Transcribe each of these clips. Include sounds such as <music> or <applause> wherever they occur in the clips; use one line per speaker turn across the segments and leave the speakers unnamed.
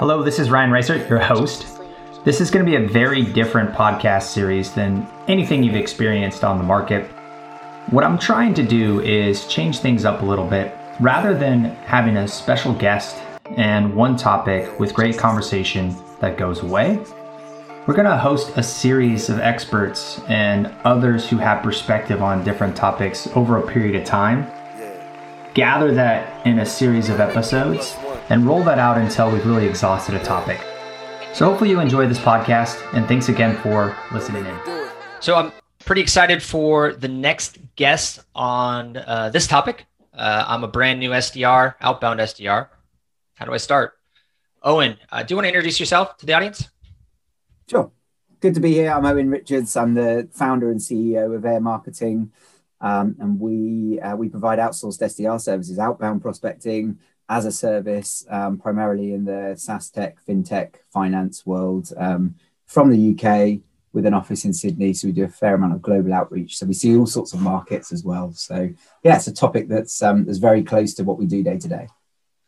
Hello, this is Ryan Reisert, your host. This is going to be a very different podcast series than anything you've experienced on the market. What I'm trying to do is change things up a little bit. Rather than having a special guest and one topic with great conversation that goes away, we're going to host a series of experts and others who have perspective on different topics over a period of time. Gather that in a series of episodes and roll that out until we've really exhausted a topic. So hopefully you enjoy this podcast and thanks again for listening in.
So I'm pretty excited for the next guest on uh, this topic. Uh, I'm a brand new SDR, outbound SDR. How do I start? Owen, uh, do you want to introduce yourself to the audience?
Sure. Good to be here. I'm Owen Richards. I'm the founder and CEO of Air Marketing. Um, and we uh, we provide outsourced SDR services, outbound prospecting, as a service, um, primarily in the SaaS tech, fintech, finance world um, from the UK with an office in Sydney. So we do a fair amount of global outreach. So we see all sorts of markets as well. So yeah, it's a topic that's um, that's very close to what we do day to day.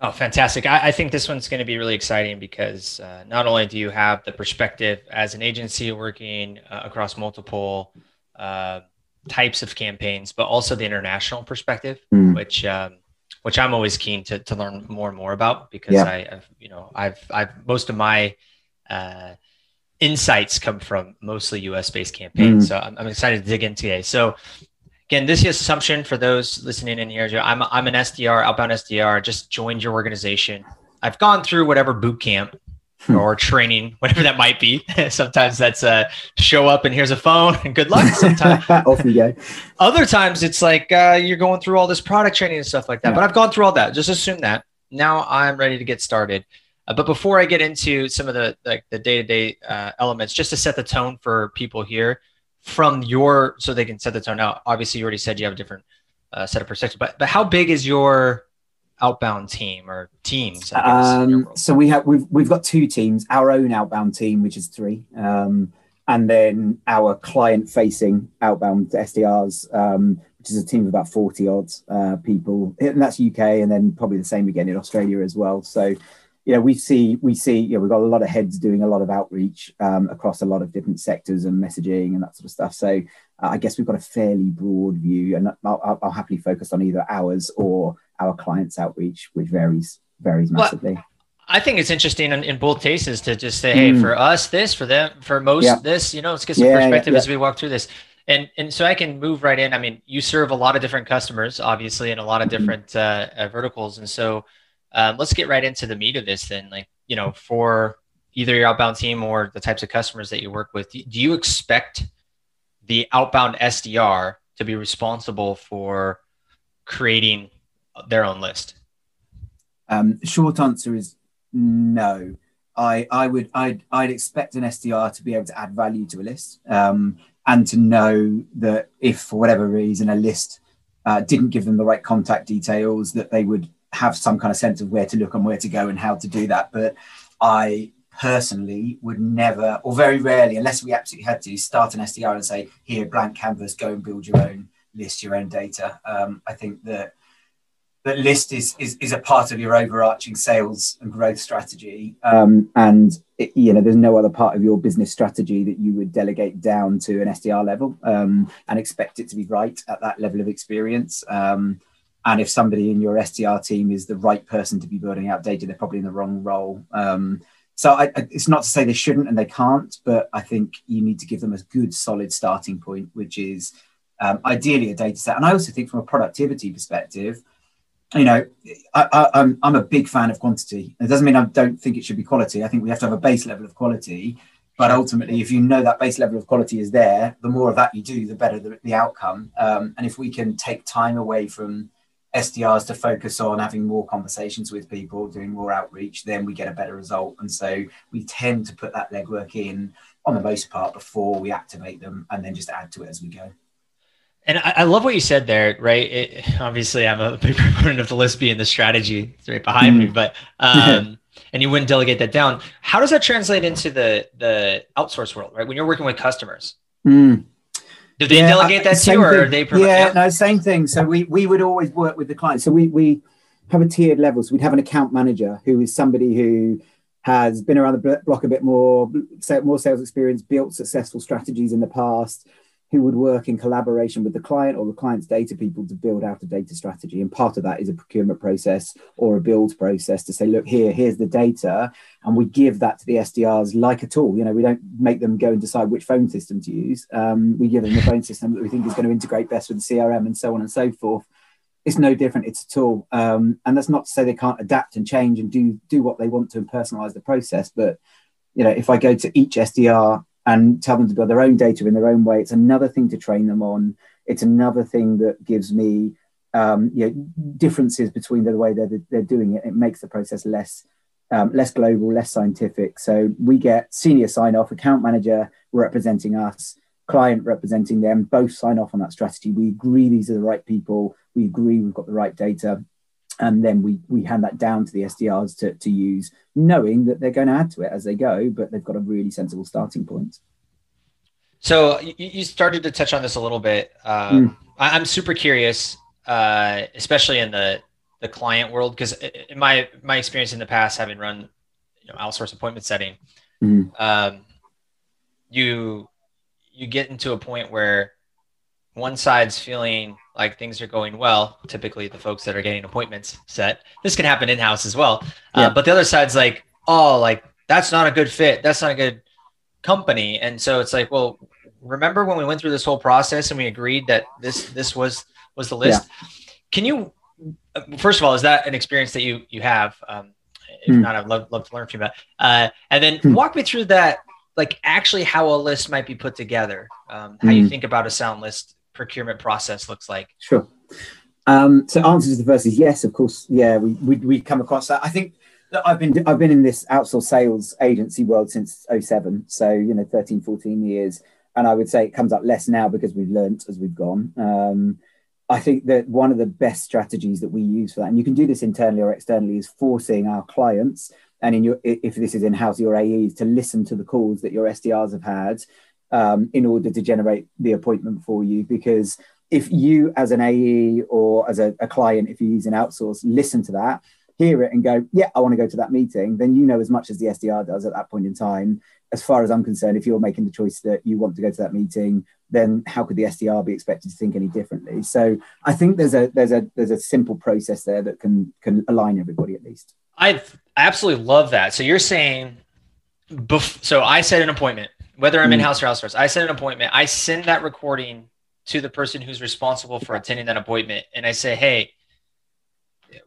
Oh, fantastic. I, I, think this one's going to be really exciting because uh, not only do you have the perspective as an agency working uh, across multiple uh, types of campaigns, but also the international perspective, mm. which um, which I'm always keen to, to learn more and more about because yeah. I, have you know, I've, I've most of my uh, insights come from mostly US based campaigns. Mm. So I'm, I'm, excited to dig in today. So again, this is assumption for those listening in here. I'm, I'm an SDR, outbound SDR, just joined your organization. I've gone through whatever boot camp Hmm. or training, <laughs> whatever that might be. <laughs> Sometimes that's a show up and here's a phone and good luck. Sometimes,
off you go.
Other times it's like uh, you're going through all this product training and stuff like that. Yeah. But I've gone through all that. Just assume that. Now I'm ready to get started. Uh, but before I get into some of the like the day to day elements, just to set the tone for people here from your, so they can set the tone. Now, obviously, you already said you have a different uh, set of perspective, but but how big is your outbound team or teams?
Um, so we have we've we've got two teams. Our own outbound team, which is three, um, and then our client-facing outbound SDRs, um, which is a team of about forty odds uh, people, and that's UK, and then probably the same again in Australia as well. So. You know, we see we see you know we've got a lot of heads doing a lot of outreach um, across a lot of different sectors and messaging and that sort of stuff. So uh, I guess we've got a fairly broad view, and I'll, I'll happily focus on either ours or our clients outreach, which varies varies massively. Well,
I think it's interesting in, in, both cases to just say, hey, mm. for us this, for them, for most yeah. this, you know, let's get some yeah, perspective yeah, as we walk through this. And and so I can move right in. I mean, you serve a lot of different customers, obviously, and a lot of mm-hmm. different mm-hmm. uh, verticals. And so um, let's get right into the meat of this then. Like, you know, for either your outbound team or the types of customers that you work with, do you expect the outbound SDR to be responsible for creating their own list?
Um, short answer is no. I, I would I'd, I'd expect an SDR to be able to add value to a list um, and to know that if for whatever reason a list uh, didn't give them the right contact details, that they would have some kind of sense of where to look and where to go and how to do that. But I personally would never, or very rarely, unless we absolutely had to, start an SDR and say, "Here, blank canvas, go and build your own list, your own data." Um, I think that that list is, is is a part of your overarching sales and growth strategy. Um, and it, you know there's no other part of your business strategy that you would delegate down to an sdr level um, and expect it to be right at that level of experience. Um, and if somebody in your sdr team is the right person to be building out data they're probably in the wrong role. Um, so I, I, it's not to say they shouldn't and they can't but i think you need to give them a good solid starting point which is um, ideally a data set. And i also think from a productivity perspective you know, I, am I'm, I'm a big fan of quantity. It doesn't mean I don't think it should be quality. I think we have to have a base level of quality. But ultimately, if you know that base level of quality is there, the more of that you do, the better the, the outcome. Um, and if we can take time away from SDRs to focus on having more conversations with people, doing more outreach, then we get a better result. And so we tend to put that legwork in on the most part before we activate them and then just add to it as we go.
And I, I, love what you said there, right? It, obviously, I'm a <laughs> big proponent of the list being the strategy. It's right behind mm. me, but <laughs> um, and you wouldn't delegate that down. How does that translate into the the outsource world, right? When you're working with customers,
mm.
do they yeah, delegate that to you, or
are
they?
Provide, yeah, yeah, no, same thing. So we we would always work with the client. So we we have a tiered level. So we'd have an account manager who is somebody who has been around the block a bit more, more sales experience, built successful strategies in the past, who would work in collaboration with the client or the client's data people to build out a data strategy. And part of that is a procurement process or a build process to say, look, here, here's the data. And we give that to the SDRs like a tool. You know, we don't make them go and decide which phone system to use. Um, we give them the phone system that we think is going to integrate best with the CRM and so on and so forth. It's no different. It's a tool. Um, and that's not to say they can't adapt and change and do, do what they want to and personalize the process. But, you know, if I go to each SDR and tell them to build their own data in their own way. It's another thing to train them on. It's another thing that gives me um, you know, differences between the way they're, they're doing it. It makes the process less um, less global, less scientific. So we get senior sign off, account manager representing us, client representing them, both sign off on that strategy. We agree these are the right people. We agree we've got the right data and then we we hand that down to the SDRs to, to use, knowing that they're going to add to it as they go, but they've got a really sensible starting point.
So you started to touch on this a little bit. Um, mm. I'm super curious, uh, especially in the the client world, because in my my experience in the past, having run you know outsource appointment setting, mm. um, you you get into a point where one side's feeling like things are going well, typically the folks that are getting appointments set. This can happen in house as well. Uh, yeah. Uh, but the other side's like, oh, like that's not a good fit. That's not a good company. And so it's like, well, remember when we went through this whole process and we agreed that this this was was the list? Yeah. Can you uh, first of all, is that an experience that you you have? Um, if mm. not, I'd love, love to learn from you about. Uh, and then mm. walk me through that, like actually how a list might be put together, um, how mm. you hmm. think about a sound list procurement process looks like?
Sure. Um, so answer to the first is yes, of course. Yeah, we, we, we come across that. I think that I've been, I've been in this outsourced sales agency world since 07. So, you know, 13, 14 years. And I would say it comes up less now because we've learnt as we've gone. Um, I think that one of the best strategies that we use for that, and you can do this internally or externally, is forcing our clients, and in your if this is in house, your AEs to listen to the calls that your SDRs have had um, in order to generate the appointment for you. Because if you, as an AE or as a, a client, if you use an outsource, listen to that, hear it, and go, "Yeah, I want to go to that meeting," then you know as much as the SDR does at that point in time. As far as I'm concerned, if you're making the choice that you want to go to that meeting, then how could the SDR be expected to think any differently? So I think there's a there's a there's a simple process there that can can align everybody at least.
I absolutely love that. So you're saying, bef- so I set an appointment whether I'm hmm. in house or outsourced. I set an appointment. I send that recording to the person who's responsible for attending that appointment, and I say, "Hey,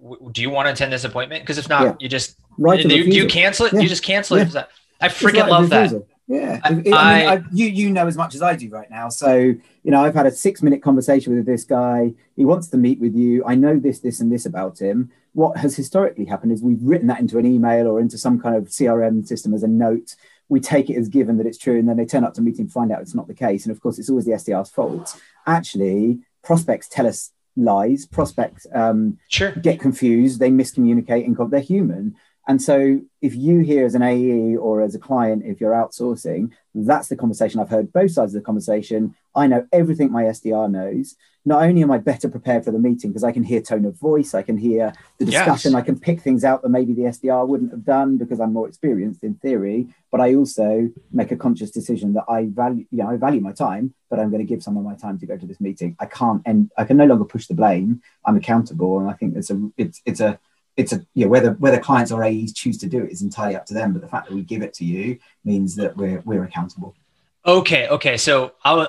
w- do you want to attend this appointment? Because if not, yeah. you just right you, you, cancel it. Yeah. You just cancel yeah. it. I freaking love that.
Yeah, I, I, mean, I, you you know as much as I do right now. So you know, I've had a six minute conversation with this guy. He wants to meet with you. I know this, this, and this about him. What has historically happened is we've written that into an email or into some kind of CRM system as a note we take it as given that it's true, and then they turn up to meet meeting, find out it's not the case, and of course, it's always the SDR's fault. Actually, prospects tell us lies. Prospects um,
sure.
get confused, they miscommunicate, and they're human. And so, if you hear as an AE or as a client, if you're outsourcing, that's the conversation I've heard both sides of the conversation. I know everything my SDR knows. Not only am I better prepared for the meeting because I can hear tone of voice, I can hear the discussion, yes. I can pick things out that maybe the SDR wouldn't have done because I'm more experienced in theory. But I also make a conscious decision that I value, you know, I value my time, but I'm going to give someone my time to go to this meeting. I can't, and I can no longer push the blame. I'm accountable, and I think it's a, it's, it's a it's a you know, whether whether clients or AEs choose to do it is entirely up to them. But the fact that we give it to you means that we're we're accountable.
Okay, okay. So I,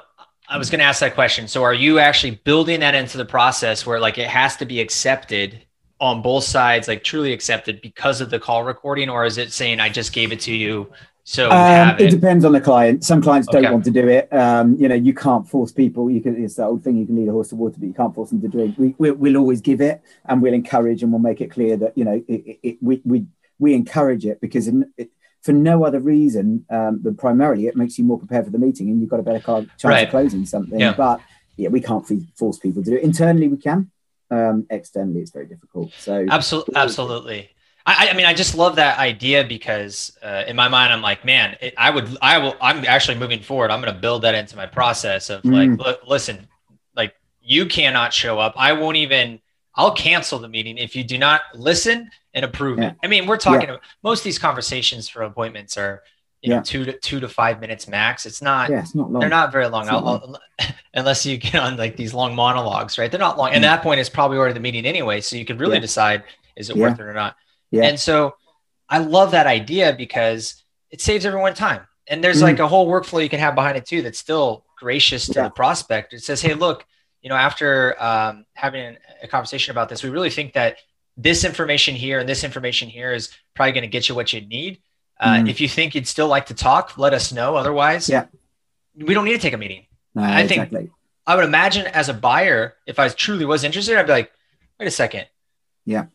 I was going to ask that question. So are you actually building that into the process where like it has to be accepted on both sides, like truly accepted because of the call recording, or is it saying I just gave it to you so
um, it. it. depends on the client. Some clients don't want to do it. Um, you know, you can't force people. You can. It's that old thing. You can lead a horse to water, but you can't force them to drink. We, we will always give it, and we'll encourage, and we'll make it clear that you know it, it, we we we encourage it because in, for no other reason um, than primarily it makes you more prepared for the meeting, and you've got a better chance right. of closing something. Yeah. But yeah, we can't force people to do it. Internally, we can. Um, externally, it's very difficult. So
absolutely, absolutely. I, I mean, I just love that idea because uh, in my mind, I'm like, man, it, I would, I will, I'm actually moving forward. I'm going to build that into my process of mm. like, listen, like you cannot show up. I won't even, I'll cancel the meeting if you do not listen and approve
Yeah.
it. I mean, we're talking about most of these conversations for appointments are you know
Yeah.
two to two to five minutes max. It's not
Yeah, it's not long.
they're not very long,
not
I'll- <laughs> unless you get on like these long monologues, right? They're not long. And
Mm.
that point is probably already the meeting anyway, so you can really
Yeah.
decide is it
Yeah.
worth it or not.
Yeah.
And so I love that idea because it saves everyone time. And there's
Mm.
like a whole workflow you can have behind it too that's still gracious to
Yeah.
the prospect. It says, hey, look, you know, after um, having a conversation about this, we really think that this information here and this information here is probably going to get you what you need. Uh,
Mm.
If you think you'd still like to talk, let us know. Otherwise,
Yeah.
we don't need to take a meeting.
No,
I think- I would imagine as a buyer, if I truly was interested, I'd be like, wait a second.
Yeah,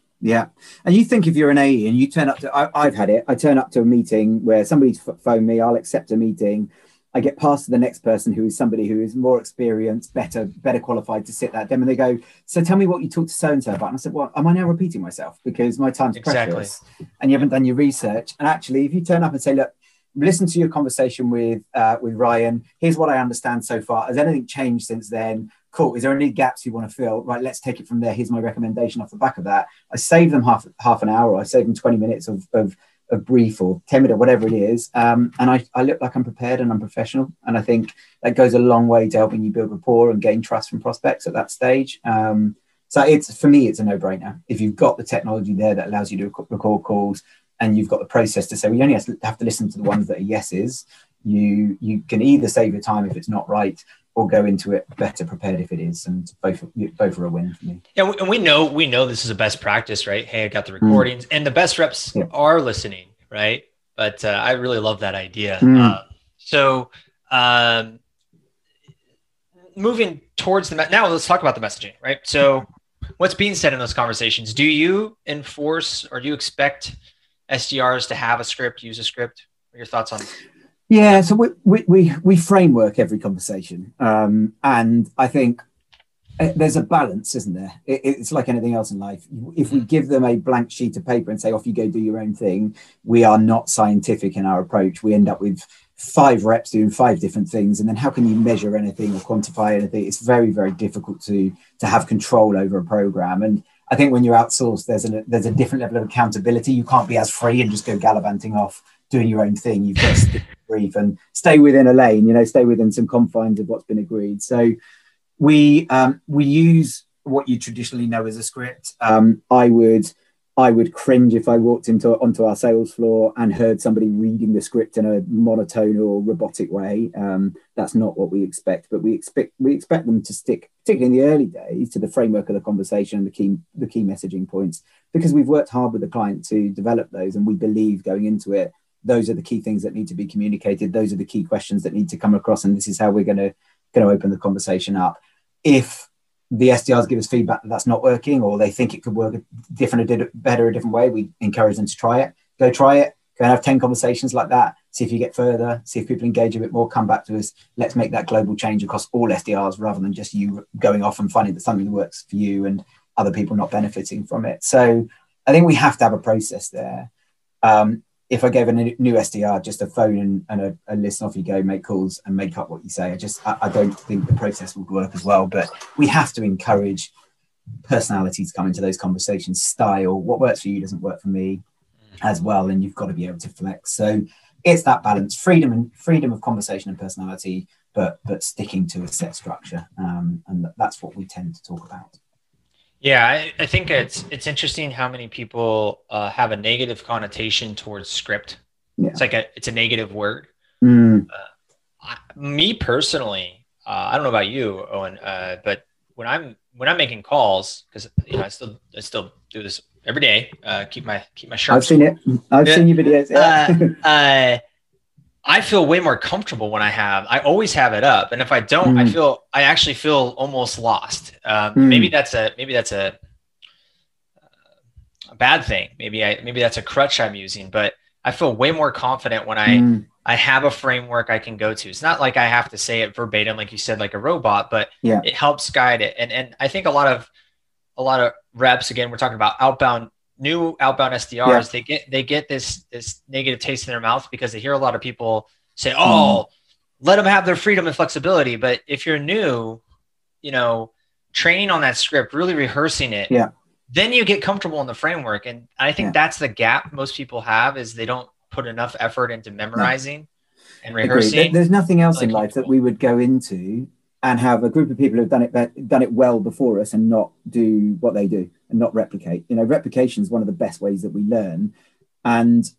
and you think if you're an AE and you turn up to, I, I've had it. I turn up to a meeting where somebody's phoned me. I'll accept a meeting. I get past to the next person who is somebody who is more experienced, better, better qualified to sit that them, and they go, "So tell me what you talked to so and so about." And I said, "Well, am I now repeating myself because my time's
Exactly.
precious, and you haven't done your research?" And actually, if you turn up and say, "Look, listen to your conversation with uh, with Ryan. Here's what I understand so far. Has anything changed since then? Cool. Is there any gaps you want to fill? Right. Let's take it from there. Here's my recommendation off the back of that. I save them half half an hour. I save them 20 minutes of of, of brief or 10 minute, whatever it is. Um, and I, I look like I'm prepared and I'm professional. And I think that goes a long way to helping you build rapport and gain trust from prospects at that stage. Um, so it's for me, it's a no brainer. If you've got the technology there that allows you to record calls and you've got the process to say, we only have to, have to listen to the ones that are yeses, you you can either save your time if it's not right or go into it better prepared if it is. And both both are a win for me.
Yeah, we- and we know we know this is a best practice, right? Hey, I got the recordings, and the best reps
Yeah.
are listening, right? But uh, I really love that idea.
Mm.
Uh, so, um, moving towards the me- now, let's talk about the messaging, right? So, what's being said in those conversations? Do you enforce or do you expect SDRs to have a script, use a script? What are your thoughts on?
Yeah, so we we we, we framework every conversation, um, and I think uh, there's a balance, isn't there? It, it's like anything else in life. If we give them a blank sheet of paper and say, "Off you go, do your own thing," we are not scientific in our approach. We end up with five reps doing five different things, and then how can you measure anything or quantify anything? It's very very difficult to to have control over a program and. I think when you're outsourced, there's a there's a different level of accountability. You can't be as free and just go gallivanting off doing your own thing. You've got to brief and stay within a lane. You know, stay within some confines of what's been agreed. So we um, we use what you traditionally know as a script. Um, I would I would cringe if I walked into onto our sales floor and heard somebody reading the script in a monotone or robotic way. Um, that's not what we expect, but we expect we expect them to stick, particularly in the early days, to the framework of the conversation and the key the key messaging points, because we've worked hard with the client to develop those, and we believe going into it, those are the key things that need to be communicated. Those are the key questions that need to come across, and this is how we're going to going to open the conversation up. If the SDRs give us feedback that that's not working, or they think it could work different, a better, a different way, we encourage them to try it. Go try it. Go and have ten conversations like that. See if you get further. See if people engage a bit more. Come back to us. Let's make that global change across all SDRs rather than just you going off and finding that something works for you and other people not benefiting from it. So I think we have to have a process there. Um, if I gave a new SDR just a phone and, and a, a listen off you go, make calls and make up what you say, I just I, I don't think the process would work as well. But we have to encourage personality to come into those conversations. Style, what works for you doesn't work for me, as well, and you've got to be able to flex. So it's that balance, freedom and freedom of conversation and personality, but but sticking to a set structure, um, and that's what we tend to talk about.
Yeah, I, I think it's it's interesting how many people uh, have a negative connotation towards script.
Yeah.
It's like a it's a negative word.
Mm,
I, me personally, uh, I don't know about you, Owen, uh, but when I'm when I'm making calls, because you know I still I still do this every day. Uh, keep my keep my sharp.
I've seen it. I've
Yeah.
seen your videos. Yeah.
I feel way more comfortable when I have. I always have it up, and if I don't, I
Mm.
feel I actually feel almost lost. Um,
Mm.
Maybe that's a maybe that's a a bad thing. Maybe I maybe that's a crutch I'm using, but I feel way more confident when I
Mm,
I have a framework I can go to. It's not like I have to say it verbatim, like you said, like a robot, but
Yeah.
it helps guide it. And and I think a lot of a lot of reps, again, we're talking about outbound, new outbound SDRs, they get they get this this negative taste in their mouth because they hear a lot of people say, Oh, mm-hmm. let them have their freedom and flexibility. But if you're new, you know, training on that script, really rehearsing it,
Yeah.
then you get comfortable in the framework. And I think yeah. that's the gap most people have is they don't put enough effort into memorizing and rehearsing.
Agreed. There's nothing else in life that we would go into and have a group of people who've done it done it well before us and not do what they do and not replicate. You know, replication is one of the best ways that we learn. And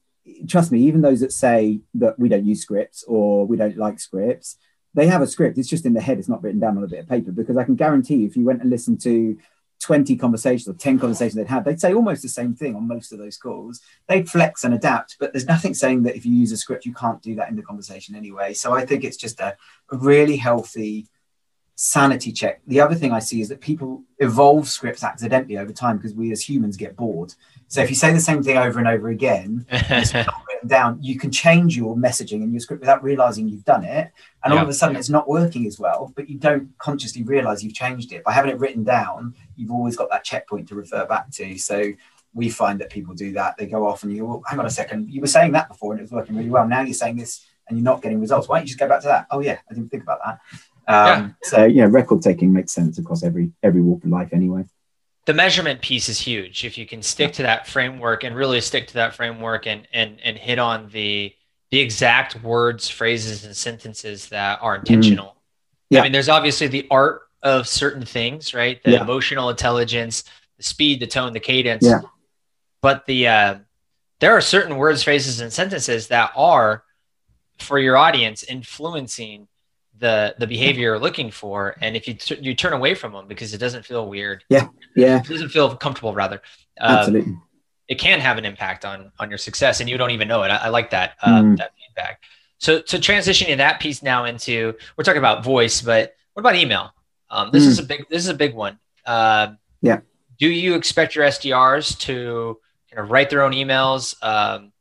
trust me, even those that say that we don't use scripts or we don't like scripts, they have a script. It's just in the head. It's not written down on a bit of paper. Because I can guarantee you, if you went and listened to 20 conversations or 10 conversations they'd had, they'd say almost the same thing on most of those calls. They'd flex and adapt, but there's nothing saying that if you use a script, you can't do that in the conversation anyway. So I think it's just a, a really healthy sanity check. The other thing I see is that people evolve scripts accidentally over time because we as humans get bored. So if you say the same thing over and over again, <laughs> it's not written down, you can change your messaging in your script without realizing you've done it. And yeah. all of a sudden it's not working as well, but you don't consciously realize you've changed it. By having it written down, you've always got that checkpoint to refer back to. So we find that people do that. They go off and you, go, well, hang on a second, you were saying that before and it was working really well. Now you're saying this and you're not getting results. Why don't you just go back to that? Oh yeah, I didn't think about that. Um, yeah. So yeah, record taking makes sense across every every walk of life anyway.
The measurement piece is huge. If you can stick to that framework and really stick to that framework and and and hit on the the exact words, phrases, and sentences that are mm-hmm. intentional. Mm. Yeah. I mean, there's obviously the art of certain things, right? The yeah. emotional intelligence, the speed, the tone, the cadence.
Yeah.
But the uh, there are certain words, phrases, and sentences that are for your audience influencing the the behavior you're looking for and if you t- you turn away from them because it doesn't feel weird.
Yeah yeah.
It doesn't feel comfortable rather.
Um, absolutely.
it can have an impact on on your success and you don't even know it. I, I like that um, mm. that feedback. So so transitioning that piece now into we're talking about voice but what about email? Um, this mm. is a big this is a big one. Uh,
yeah.
do you expect your sdrs to kind of write their own emails um,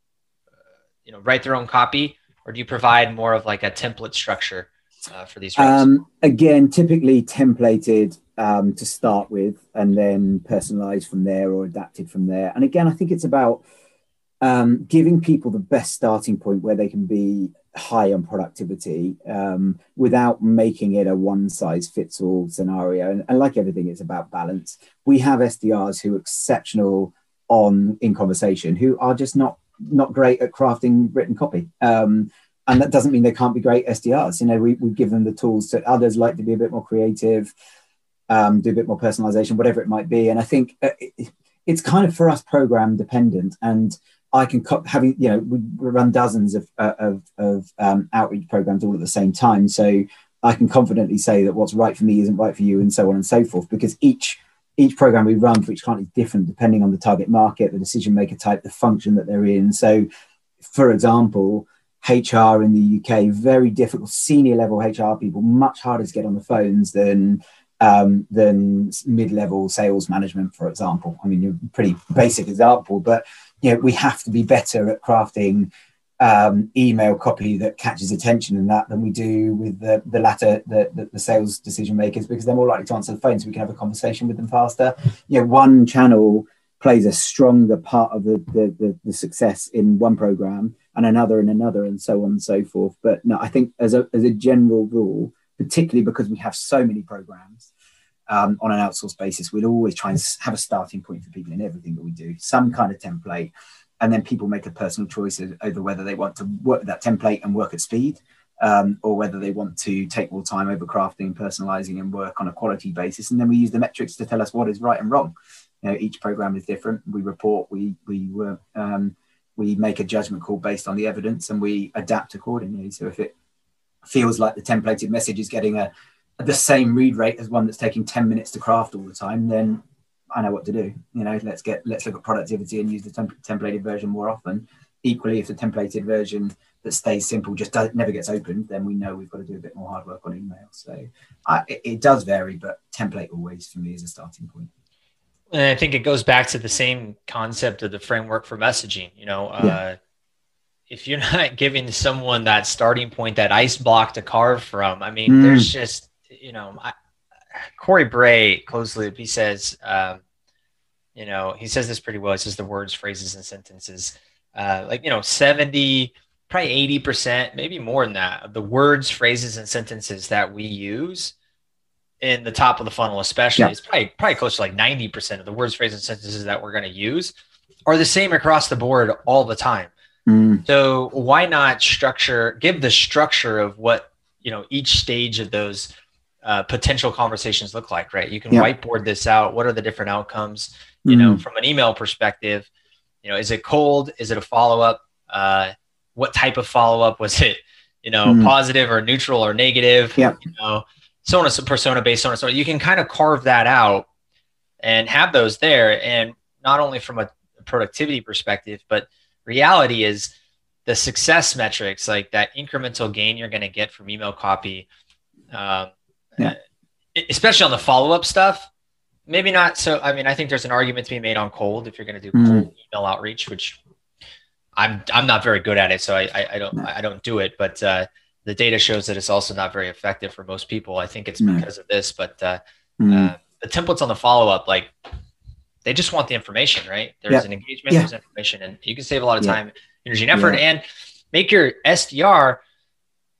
you know write their own copy or do you provide more of like a template structure uh, for these
um, again, typically templated um, to start with, and then personalized from there or adapted from there. And again, I think it's about um, giving people the best starting point where they can be high on productivity um, without making it a one size fits all scenario. And, and, like everything, it's about balance. We have SDRs who are exceptional on in conversation who are just not not great at crafting written copy. Um, and that doesn't mean they can't be great SDRs. You know, we, we give them the tools to others like to be a bit more creative, um, do a bit more personalization, whatever it might be. And I think uh, it, it's kind of for us program dependent. And I can co- having you know we run dozens of uh, of, of um, outreach programs all at the same time, so I can confidently say that what's right for me isn't right for you, and so on and so forth. Because each each program we run for each client is different depending on the target market, the decision maker type, the function that they're in. So, for example, HR in the UK, very difficult, senior level HR people, much harder to get on the phones than um, than mid level sales management, for example. I mean, pretty basic example, but you know, we have to be better at crafting um, email copy that catches attention and that than we do with the, the latter, the, the, the, sales decision makers, because they're more likely to answer the phone so we can have a conversation with them faster. You know, one channel plays a stronger part of the, the, the, the success in one program and another and another and so on and so forth. But no, I think as a, as a general rule, particularly because we have so many programs um, on an outsourced basis, we'd always try and have a starting point for people in everything that we do, some kind of template. And then people make a personal choice over whether they want to work with that template and work at speed um, or whether they want to take more time over crafting, personalizing, and work on a quality basis. And then we use the metrics to tell us what is right and wrong you know, each program is different. We report, we we were um, we make a judgment call based on the evidence, and we adapt accordingly. So if it feels like the templated message is getting a the same read rate as one that's taking 10 minutes to craft all the time then i know what to do you know let's get let's look at productivity and use the temp- templated version more often equally if the templated version that stays simple just does, never gets opened then we know we've got to do a bit more hard work on email so I, it, it does vary but template always for me is a starting point
and I think it goes back to the same concept of the framework for messaging. You know, yeah. uh, if you're <laughs> not giving someone that starting point, that ice block to carve from, I mean, mm. there's just, you know, I, Corey Bray, close loop, he says, um, you know, he says this pretty well. He says the words, phrases, and sentences, uh, like, you know, 70, probably 80%, maybe more than that, of the words, phrases, and sentences that we use in the top of the funnel, especially,
Yeah.
it's probably probably close to like 90% of the words, phrases, and sentences that we're going to use are the same across the board all the time.
Mm,
So why not structure, give the structure of what, you know, each stage of those uh, potential conversations look like, right? You can
Yeah.
whiteboard this out. What are the different outcomes? You know,
mm,
from an email perspective, you know, is it cold? Is it a follow-up? Uh, what type of follow-up was it? You know,
Mm.
positive or neutral or negative?
Yeah.
You know, so on so persona based, so on and so. You can kind of carve that out and have those there. And not only from a productivity perspective, but reality is the success metrics, like that incremental gain you're going to get from email copy, um,
Yeah.
especially on the follow up stuff. Maybe not so. I mean, I think there's an argument to be made on cold if you're going to do
Mm.
cold email outreach, which I'm I'm not very good at it, so I I, I don't. I don't do it. But uh, the data shows that it's also not very effective for most people. I think it's
No.
because of this, but uh,
mm.
uh, the templates on the follow up, like they just want the information, right? There's
Yeah.
an engagement,
Yeah.
there's information, and you can save a lot of
Yeah.
time, energy, and effort, and make your SDR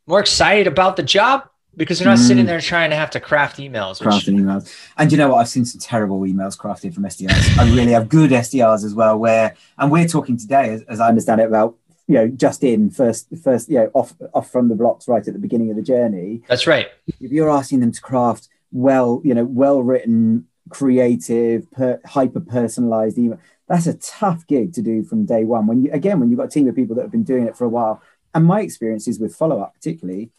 more excited about the job because they're not
Mm.
sitting there trying to have to craft emails. Which,
emails. And you know what? I've seen some terrible emails crafted from SDRs. I really have good SDRs as well. Where and we're talking today, as, as I understand it, about you know just in first first you know off off from the blocks right at the beginning of the journey.
that's right.
If you're asking them to craft well, you know, well written, creative, per, hyper personalized email, that's a tough gig to do from day one. When you again, when you've got a team of people that have been doing it for a while, and my experiences with follow up particularly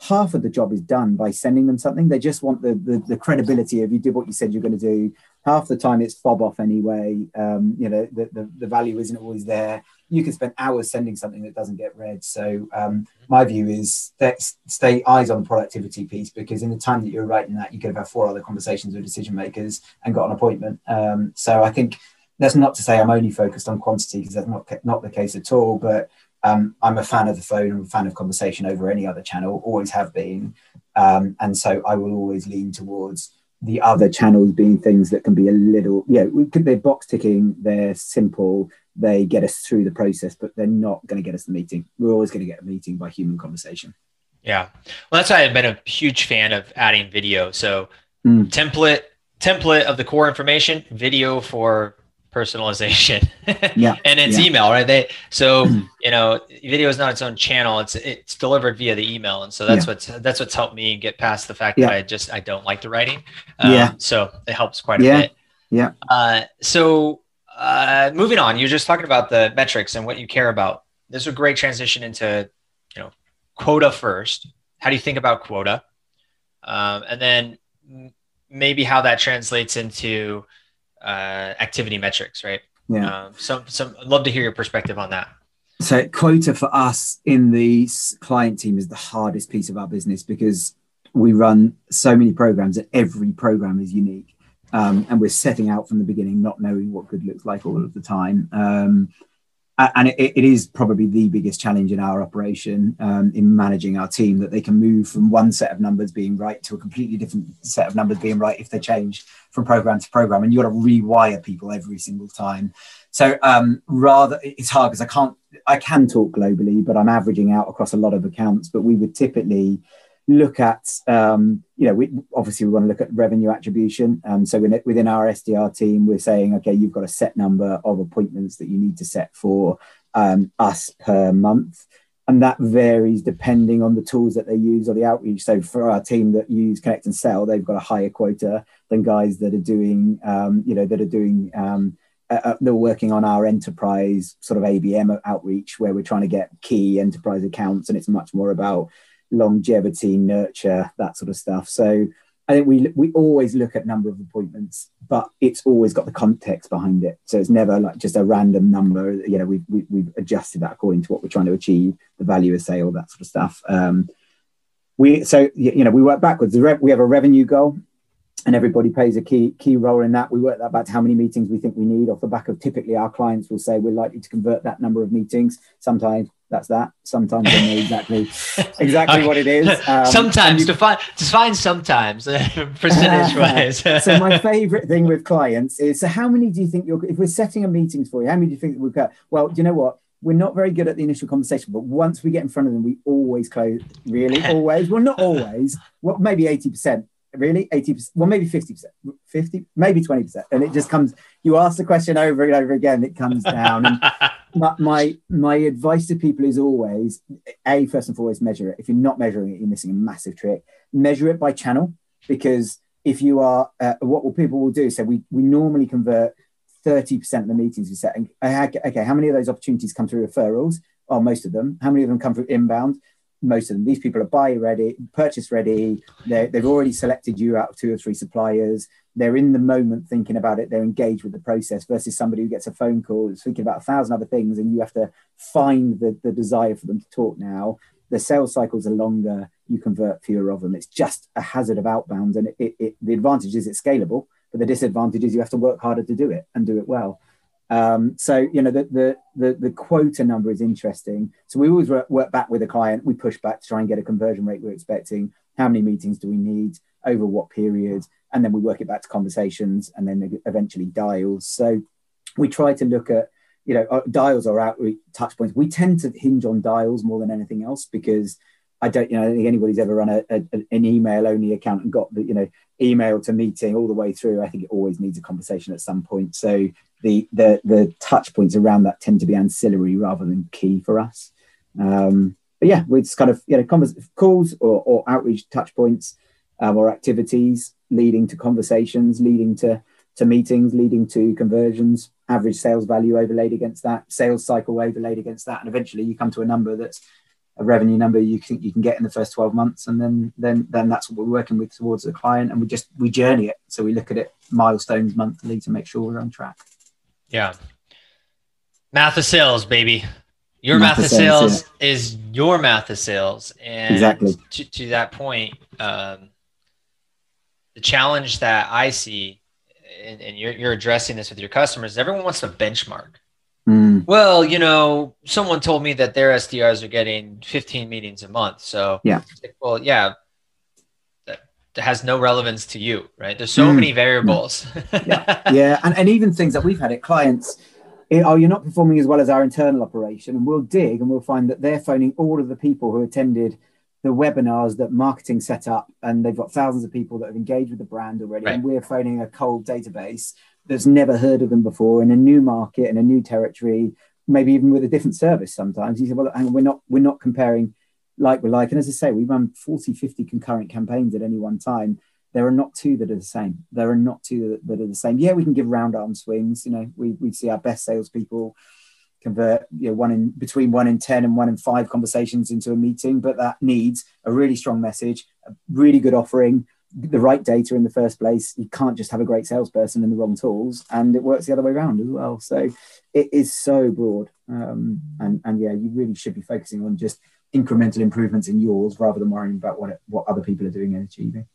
half of the job is done by sending them something. They just want the the, the credibility of you did what you said you're going to do. Half the time it's fob off anyway. Um, you know the, the the value isn't always there. You can spend hours sending something that doesn't get read. So um, my view is that stay eyes on the productivity piece because in the time that you're writing that, you could have had four other conversations with decision makers and got an appointment. Um, so I think that's not to say I'm only focused on quantity because that's not not the case at all. But um, I'm a fan of the phone. I'm a fan of conversation over any other channel. Always have been, um, and so I will always lean towards the other channels being things that can be a little, yeah, we could they're box ticking. They're simple. They get us through the process, but they're not going to get us the meeting. We're always going to get a meeting by human conversation.
Yeah. Well, that's why I've been a huge fan of adding video. So
Mm.
template template of the core information, video for personalization. <laughs>
Yeah,
and it's
yeah.
email, right? They so <clears throat> you know, video is not its own channel. It's it's delivered via the email, and so that's what's that's what's helped me get past the fact
Yeah.
that I just I don't like the writing. Um,
Yeah.
So it helps quite a bit.
Yeah.
Uh, so uh, moving on, you're just talking about the metrics and what you care about. This is a great transition into you know quota first. How do you think about quota? Um, and then maybe how that translates into uh, activity metrics, right?
yeah.
Um, some, some, I'd love to hear your perspective on that.
So quota for us in the client team is the hardest piece of our business because we run so many programs and every program is unique. Um, and we're setting out from the beginning, not knowing what good looks like all of the time. Um, and it, it is probably the biggest challenge in our operation um, in managing our team that they can move from one set of numbers being right to a completely different set of numbers being right if they change from program to program. And you've got to rewire people every single time. So um, rather, it's hard because I can't. I can talk globally, but I'm averaging out across a lot of accounts. But we would typically look at, um, you know, we obviously we want to look at revenue attribution. Um, so within, our SDR team, we're saying, okay, you've got a set number of appointments that you need to set for um, us per month. And that varies depending on the tools that they use or the outreach. So for our team that use ConnectAndSell, they've got a higher quota than guys that are doing, um, you know, that are doing um, uh, uh, they're working on our enterprise sort of ABM outreach where we're trying to get key enterprise accounts and it's much more about longevity, nurture, that sort of stuff. So I think we we always look at number of appointments, but it's always got the context behind it. So it's never like just a random number. You know, we've we, we've adjusted that according to what we're trying to achieve, the value of sale, that sort of stuff. Um, we so you know we work backwards. We have a revenue goal, and everybody plays a key key role in that. We work that back to how many meetings we think we need off the back of typically our clients will say we're likely to convert that number of meetings. Sometimes that's that. Sometimes they know exactly exactly
Okay.
what it is. <laughs> Um,
sometimes
you-
define define sometimes <laughs> percentage wise. <laughs>
so my favorite thing with clients is so how many do you think you're if we're setting a meetings for you how many do you think we've got well do you know what we're not very good at the initial conversation but once we get in front of them we always close really always well not always well maybe 80% really 80%, well, maybe 50%, 50, maybe 20%. And it just comes, you ask the question over and over again, it comes down. And my, my, my advice to people is always, A, first and foremost, measure it. If you're not measuring it, you're missing a massive trick. Measure it by channel because if you are, uh, what will people will do, so we, we normally convert 30% of the meetings we set. Okay, how many of those opportunities come through referrals? Oh, most of them. How many of them come through inbound? Most of them. These people are buy ready, purchase ready. they have already selected you out of two or three suppliers. They're in the moment thinking about it. They're engaged with the process versus somebody who gets a phone call, is thinking about a thousand other things, and you have to find the, the desire for them to talk now. The sales cycles are longer. You convert fewer of them. It's just a hazard of outbound, and it, it, it, the advantage is it's scalable but the disadvantage is you have to work harder to do it and do it well. Um, so you know the, the, the the quota number is interesting. So we always work, work back with a client. We push back to try and get a conversion rate we're expecting. How many meetings do we need over what period? And then we work it back to conversations and then eventually dials. So we try to look at you know uh, dials or outreach touch points. We tend to hinge on dials more than anything else because I don't, you know, I don't think anybody's ever run a, a, an email only account and got the, you know, email to meeting all the way through. I think it always needs a conversation at some point. So the the the touch points around that tend to be ancillary rather than key for us. Um, but yeah, we just kind of you know calls or, or outreach touch points um, or activities leading to conversations, leading to to meetings, leading to conversions, average sales value overlaid against that, sales cycle overlaid against that, and eventually you come to a number that's a revenue number you think you can get in the first 12 months and then then then that's what we're working with towards the client and we just we journey it. So we look at it milestones monthly to make sure we're on track.
Yeah. Math of sales baby. Your math, math of sales, sales yeah. is your math of sales and
exactly.
to, to that point um, the challenge that i see and, and you're, you're addressing this with your customers everyone wants to benchmark Mm. Well, you know, someone told me that their SDRs are getting 15 meetings a month. So,
yeah.
Well, yeah, that, that has no relevance to you, right? There's so mm. many variables.
yeah. yeah. And, and even things that we've had at clients, it, oh, you're not performing as well as our internal operation. And we'll dig and we'll find that they're phoning all of the people who attended the webinars that marketing set up. And they've got thousands of people that have engaged with the brand already. Right. And we're phoning a cold database that's never heard of them before in a new market in a new territory, maybe even with a different service sometimes. He said, well, and we're not, we're not comparing like we're like. And as I say, we run 40, 50 concurrent campaigns at any one time. There are not two that are the same. There are not two that, are the same. Yeah, we can give round arm swings. You know, we, we see our best salespeople convert you know one in between one in 10 and one in five conversations into a meeting but that needs a really strong message a really good offering the right data in the first place. You can't just have a great salesperson and the wrong tools, and it works the other way around as well. So it is so broad, um, and and yeah, you really should be focusing on just incremental improvements in yours rather than worrying about what it, what other people are doing and achieving.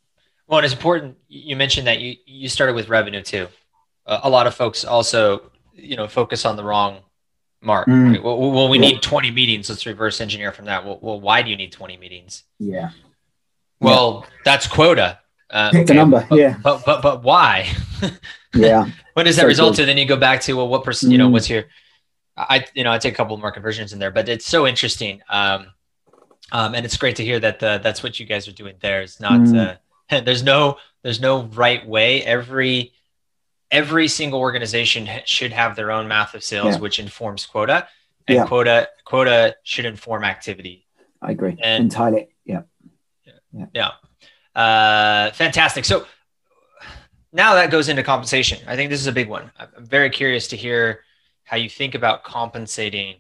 Well, and it's important. You mentioned that you you started with revenue too. A lot of folks also, you know, focus on the wrong mark. Mm. Right? Well, well, we yeah. need 20 meetings. Let's reverse engineer from that. Well, well, why do you need 20 meetings?
Yeah.
Well, yeah. that's quota.
Uh, Pick okay, the number,
but,
yeah.
But but but why? <laughs>
yeah.
When does that so result in? Then you go back to well, what percent? You know, mm. what's your? I you know I take a couple more conversions in there, but it's so interesting. Um, um, and it's great to hear that the, that's what you guys are doing there. It's not mm. uh, <laughs> there's no there's no right way. Every every single organization should have their own math of sales, yeah. which informs quota, and yeah. quota quota should inform activity.
I agree and, entirely. Yeah.
Yeah. yeah. Uh, fantastic. So now that goes into compensation. I think this is a big one. I'm very curious to hear how you think about compensating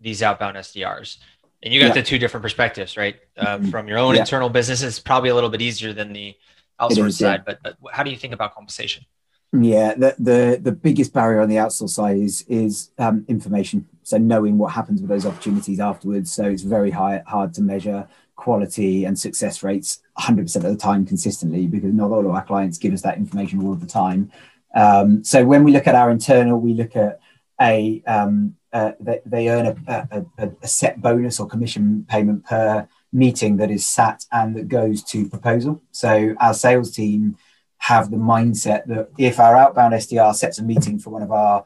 these outbound SDRs. And you got the two different perspectives, right? Uh, mm-hmm. From your own internal business, it's probably a little bit easier than the outsourced side. But, but how do you think about compensation?
Yeah, the, the the biggest barrier on the outsource side is is um, information. So knowing what happens with those opportunities afterwards. So it's very high, hard to measure quality and success rates 100% of the time consistently because not all of our clients give us that information all of the time. Um, so when we look at our internal, we look at a um, uh, they, they, earn a, a, a, set bonus or commission payment per meeting that is sat and that goes to proposal. So our sales team have the mindset that if our outbound SDR sets a meeting for one of our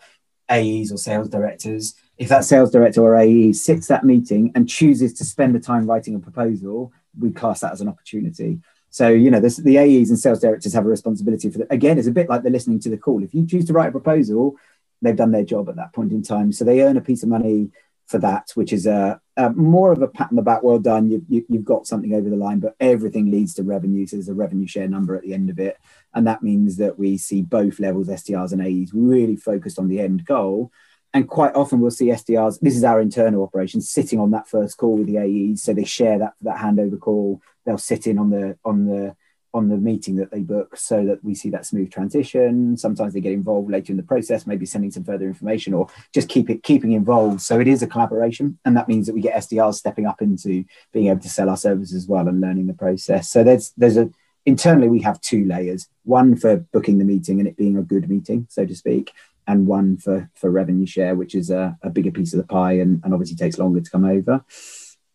AEs or sales directors, if that sales director or AE sits that meeting and chooses to spend the time writing a proposal, we class that as an opportunity. So, you know, this, the AEs and sales directors have a responsibility for that. Again, it's a bit like they're listening to the call. If you choose to write a proposal, they've done their job at that point in time. So they earn a piece of money for that, which is a, a more of a pat on the back. Well done, you, you, you've got something over the line. But everything leads to revenue. So there's a revenue share number at the end of it, and that means that we see both levels, SDRs and AEs, really focused on the end goal. And quite often we'll see SDRs. This is our internal operation, sitting on that first call with the AEs. So they share that that handover call. They'll sit in on the on the on the meeting that they book so that we see that smooth transition. Sometimes they get involved later in the process, maybe sending some further information or just keep it keeping involved. So it is a collaboration. And that means that we get SDRs stepping up into being able to sell our services as well and learning the process. So there's there's a internally we have two layers, one for booking the meeting and it being a good meeting, so to speak, and one for for revenue share, which is a, a bigger piece of the pie and, and obviously takes longer to come over.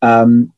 Um,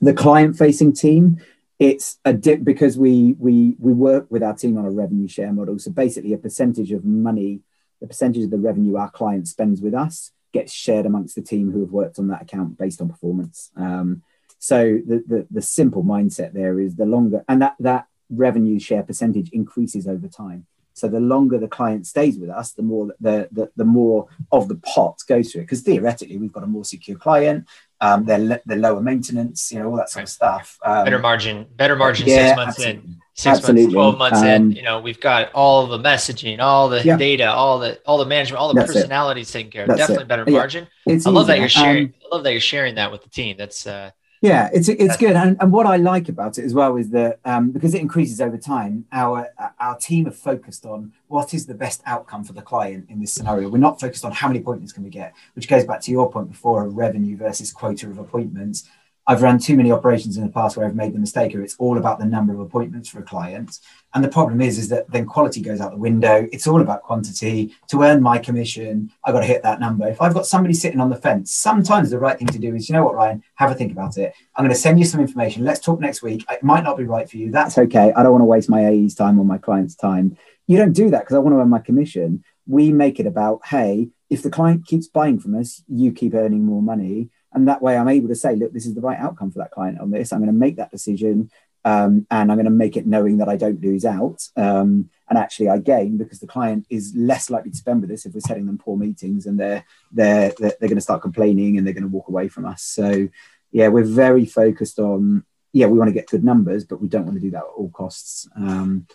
the client facing team it's a dip because we we we work with our team on a revenue share model. So basically, a percentage of money, the percentage of the revenue our client spends with us gets shared amongst the team who have worked on that account based on performance. Um, so the, the the simple mindset there is the longer and that that revenue share percentage increases over time. So the longer the client stays with us, the more the the, the more of the pot goes to it. Because theoretically, we've got a more secure client. Um, they're they're lower maintenance, you know, all that sort right. of stuff.
Um, better margin, better margin yeah, six months absolutely. in, six absolutely. months, twelve months um, in. You know, we've got all the messaging, all the yeah. data, all the all the management, all the That's personalities it. taken care of. That's Definitely it. better margin. Yeah. I love that you're sharing. Um, I love that you're sharing that with the team. That's uh,
yeah, it's it's good, and, and what I like about it as well is that um, because it increases over time, our our team are focused on what is the best outcome for the client in this scenario. We're not focused on how many appointments can we get, which goes back to your point before of revenue versus quota of appointments. I've run too many operations in the past where I've made the mistake, of it's all about the number of appointments for a client. And the problem is, is that then quality goes out the window. It's all about quantity. To earn my commission, I've got to hit that number. If I've got somebody sitting on the fence, sometimes the right thing to do is, you know what, Ryan, have a think about it. I'm going to send you some information. Let's talk next week. It might not be right for you. That's okay. I don't want to waste my AE's time or my client's time. You don't do that because I want to earn my commission. We make it about, hey, if the client keeps buying from us, you keep earning more money and that way I'm able to say, look, this is the right outcome for that client on this. I'm going to make that decision. Um, and I'm going to make it knowing that I don't lose out. Um, and actually, I gain because the client is less likely to spend with us if we're setting them poor meetings and they're they're they're, going to start complaining and they're going to walk away from us. So, yeah, we're very focused on yeah, we want to get good numbers, but we don't want to do that at all costs. Um,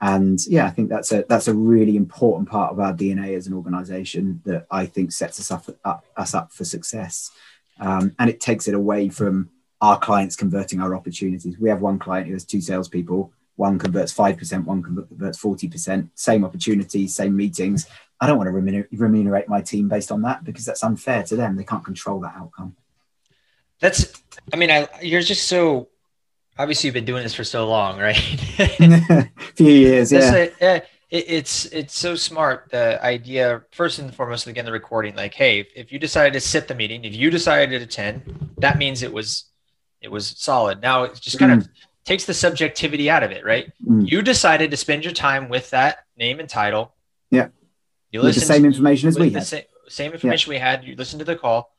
and yeah, I think that's a that's a really important part of our DNA as an organisation that I think sets us up, up us up for success um, and it takes it away from our clients converting our opportunities. We have one client who has two salespeople. One converts five percent, one converts forty percent. Same opportunities, same meetings. I don't want to remunerate my team based on that because that's unfair to them. They can't control that outcome.
That's, I mean, I, you're just so obviously you've been doing this for so long, right? <laughs> <laughs>
A few years, yeah.
It, it's it's so smart. The idea, first and foremost, again, the recording. Like, hey, if, if you decided to sit the meeting, if you decided to attend, that means it was it was solid. Now it just kind mm. of takes the subjectivity out of it, right? Mm. You decided to spend your time with that name and title.
Yeah.
You listen
the same information as we had.
Same, same information yeah. we had. You listen to the call.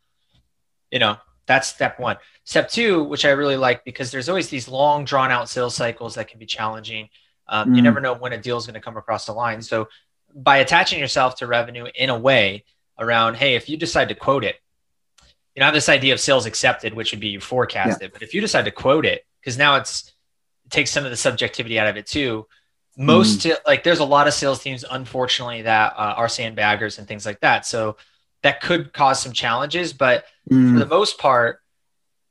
You know, that's step one. Step two, which I really like because there's always these long, drawn out sales cycles that can be challenging. Um, mm. You never know when a deal is going to come across the line. So by attaching yourself to revenue in a way around, hey, if you decide to quote it, you know, I have this idea of sales accepted, which would be you forecast yeah. it. But if you decide to quote it, because now it's it takes some of the subjectivity out of it too. Most mm. like there's a lot of sales teams, unfortunately, that uh, are sandbaggers and things like that. So that could cause some challenges. But mm. for the most part,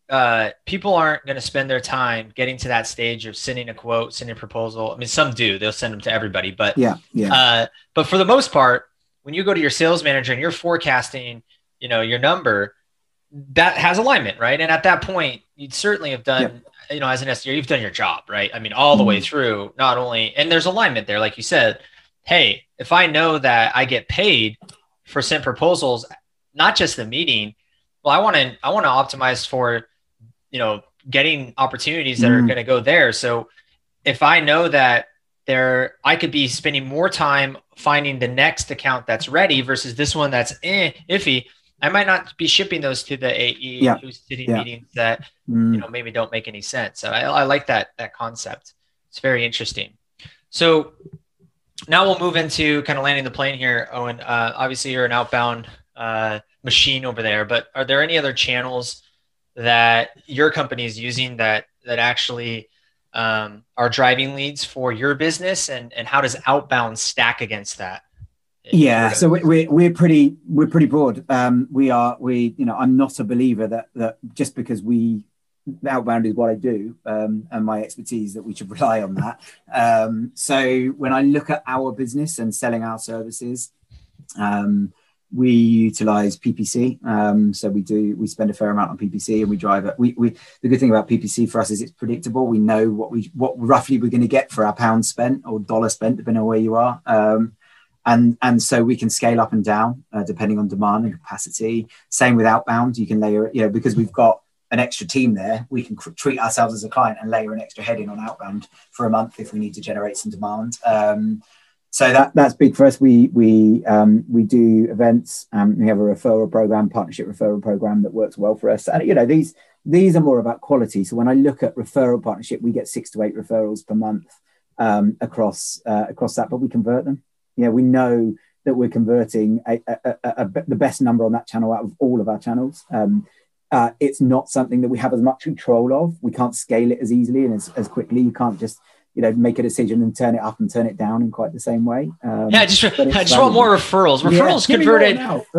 uh, people aren't going to spend their time getting to that stage of sending a quote, sending a proposal. I mean, some do; they'll send them to everybody. But
yeah, yeah.
Uh, but for the most part, when you go to your sales manager and you're forecasting, you know, your number, that has alignment, right? And at that point, you'd certainly have done, yeah. you know, as an SDR, you've done your job, right? I mean, all the mm-hmm. way through. Not only, and there's alignment there, like you said. Hey, if I know that I get paid for sent proposals, not just the meeting. Well, I want to I want to optimize for you know, getting opportunities that mm. are going to go there. So if I know that there, I could be spending more time finding the next account that's ready versus this one that's eh, iffy. I might not be shipping those to the AE yeah. who's sitting yeah. meetings that mm. you know maybe don't make any sense. So I, I like that that concept. It's very interesting. So now we'll move into kind of landing the plane here, Owen. Uh, obviously, you're an outbound uh, machine over there, but are there any other channels that your company is using that that actually um, are driving leads for your business, and and how does outbound stack against that?
Yeah, so we're we're pretty we're pretty broad. Um, we are we you know I'm not a believer that that just because we outbound is what I do um, and my expertise that we should <laughs> rely on that. Um, so when I look at our business and selling our services, um, we utilize PPC. Um, so we do we spend a fair amount on PPC and we drive it. We, we the good thing about PPC for us is it's predictable. We know what we what roughly we're going to get for our pound spent or dollar spent, depending on where you are. Um, and and so we can scale up and down uh, depending on demand and capacity. Same with outbound. You can layer, it, you know, because we've got an extra team there, we can cr- treat ourselves as a client and layer an extra head in on outbound for a month if we need to generate some demand. Um, so that that's big for us. We we um, we do events. Um, we have a referral program, partnership referral program that works well for us. And you know these these are more about quality. So when I look at referral partnership, we get six to eight referrals per month um, across uh, across that, but we convert them. Yeah, we know that we're converting a, a, a, the best number on that channel out of all of our channels. Um, uh, it's not something that we have as much control of. We can't scale it as easily and as, as quickly. You can't just you know make a decision and turn it up and turn it down in quite the same way.
Um, yeah, I just I just want more referrals. Referrals yeah, converted <laughs>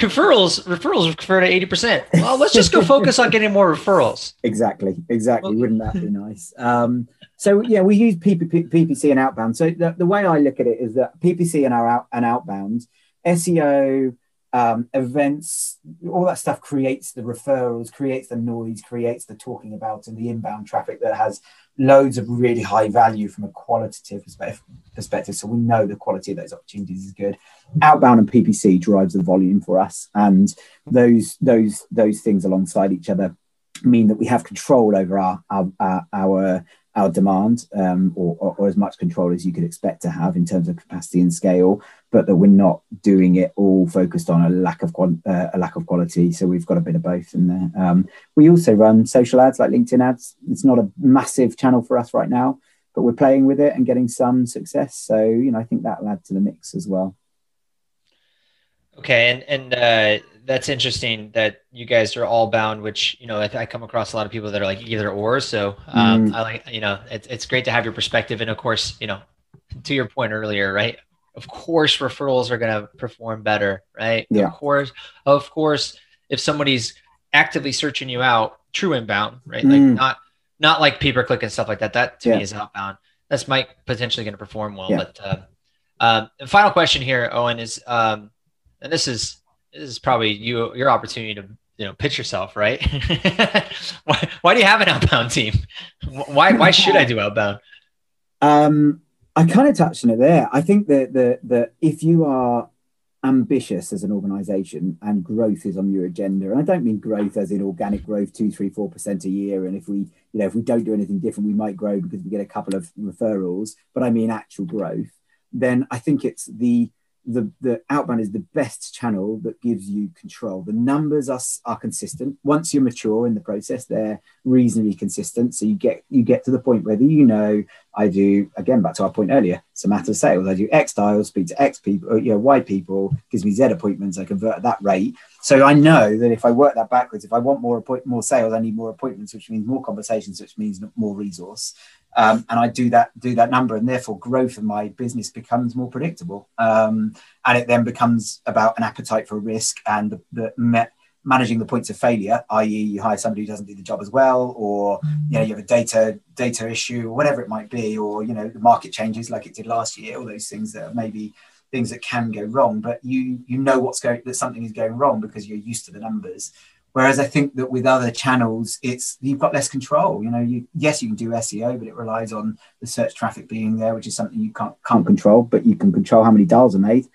referrals referrals converted eighty percent. Well, let's just go focus on getting more referrals. <laughs>
Exactly, exactly. Wouldn't that be nice? Um, so yeah, we use PPC and outbound. So the, the way I look at it is that PPC and our out and outbound SEO um, events, all that stuff creates the referrals, creates the noise, creates the talking about and the inbound traffic that has loads of really high value from a qualitative perspective. So we know the quality of those opportunities is good. Outbound and PPC drives the volume for us, and those those those things alongside each other mean that we have control over our our, our, our demand um, or, or, or, as much control as you could expect to have in terms of capacity and scale, but that we're not doing it all focused on a lack of uh, a lack of quality. So we've got a bit of both in there. Um, we also run social ads like LinkedIn ads. It's not a massive channel for us right now, but we're playing with it and getting some success. So you know, I think that'll add to the mix as well.
Okay, and and uh, that's interesting that you guys are all bound, which you know I, I, come across a lot of people that are like either or. So um, mm. I like you know it's it's great to have your perspective, and of course you know to your point earlier, right? Of course, referrals are going to perform better, right?
Yeah.
Of course, of course, if somebody's actively searching you out, true inbound, right? Mm. Like not not like pay per click and stuff like that. That to yeah. me is outbound. That's might potentially going to perform well. Yeah. But uh, um, the final question here, Owen, is um, and this is this is probably you your opportunity to you know pitch yourself, right? <laughs> why, why do you have an outbound team? Why why should I do outbound?
Um, I kind of touched on it there. I think that the that if you are ambitious as an organization and growth is on your agenda and i don't mean growth as in organic growth two three four percent a year and if we you know if we don't do anything different we might grow because we get a couple of referrals but i mean actual growth then i think it's the the, the outbound is the best channel that gives you control. The numbers are, are consistent. Once you're mature in the process, they're reasonably consistent. So you get you get to the point where you know I do again back to our point earlier. It's a matter of sales. I do X dials, speak to X people, you know, Y people, gives me Z appointments. I convert at that rate. So I know that if I work that backwards, if I want more appoint- more sales, I need more appointments, which means more conversations, which means more resource um, and I do that do that number, and therefore growth of my business becomes more predictable, um, and it then becomes about an appetite for risk and the, the me- managing the points of failure, i.e., you hire somebody who doesn't do the job as well, or you know you have a data data issue, or whatever it might be, or you know the market changes like it did last year, all those things that are maybe things that can go wrong, but you you know what's going that something is going wrong because you're used to the numbers Whereas I think that with other channels, it's you've got less control. You know, you yes, you can do SEO, but it relies on the search traffic being there, which is something you can't can't control. But you can control how many dials are made.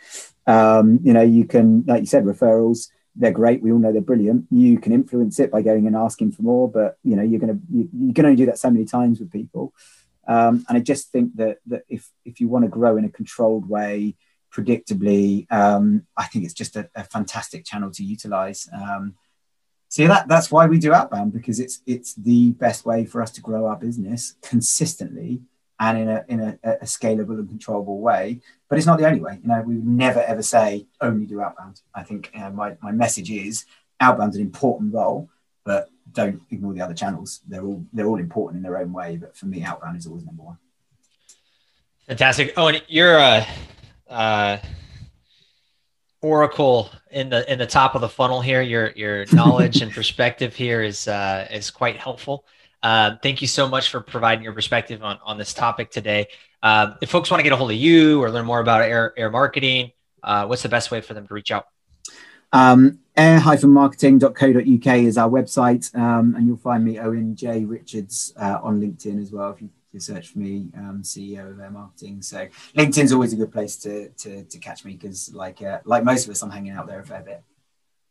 Um, you know, you can, like you said, referrals. They're great. We all know they're brilliant. You can influence it by going and asking for more, but you know, you're gonna you, you can only do that so many times with people. Um, and I just think that that if if you want to grow in a controlled way, predictably, um, I think it's just a, a fantastic channel to utilize. Um, so that that's why we do outbound because it's it's the best way for us to grow our business consistently and in a in a, a, scalable and controllable way. But it's not the only way. You know, we never ever say only do outbound. I think uh, my my message is outbound's an important role, but don't ignore the other channels. They're all they're all important in their own way. But for me, outbound is always number one.
Fantastic. Oh, and you're a uh, oracle in the in the top of the funnel here. Your your knowledge and <laughs> perspective here is uh, is quite helpful. Uh, thank you so much for providing your perspective on, on this topic today. Uh, if folks want to get a hold of you or learn more about air, air marketing, uh, what's the best way for them to reach out?
Um, air-marketing.co.uk is our website, um, and you'll find me Owen J Richards uh, on LinkedIn as well. If you, search for me, um, CEO of Air Marketing. So LinkedIn's always a good place to to, to catch me because, like uh, like most of us, I'm hanging out there a fair bit.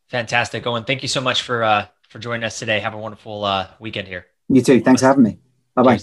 Fantastic, Owen. Thank you so much for uh, for joining us today. Have a wonderful uh, weekend here.
You too. Thanks for having me. Bye bye.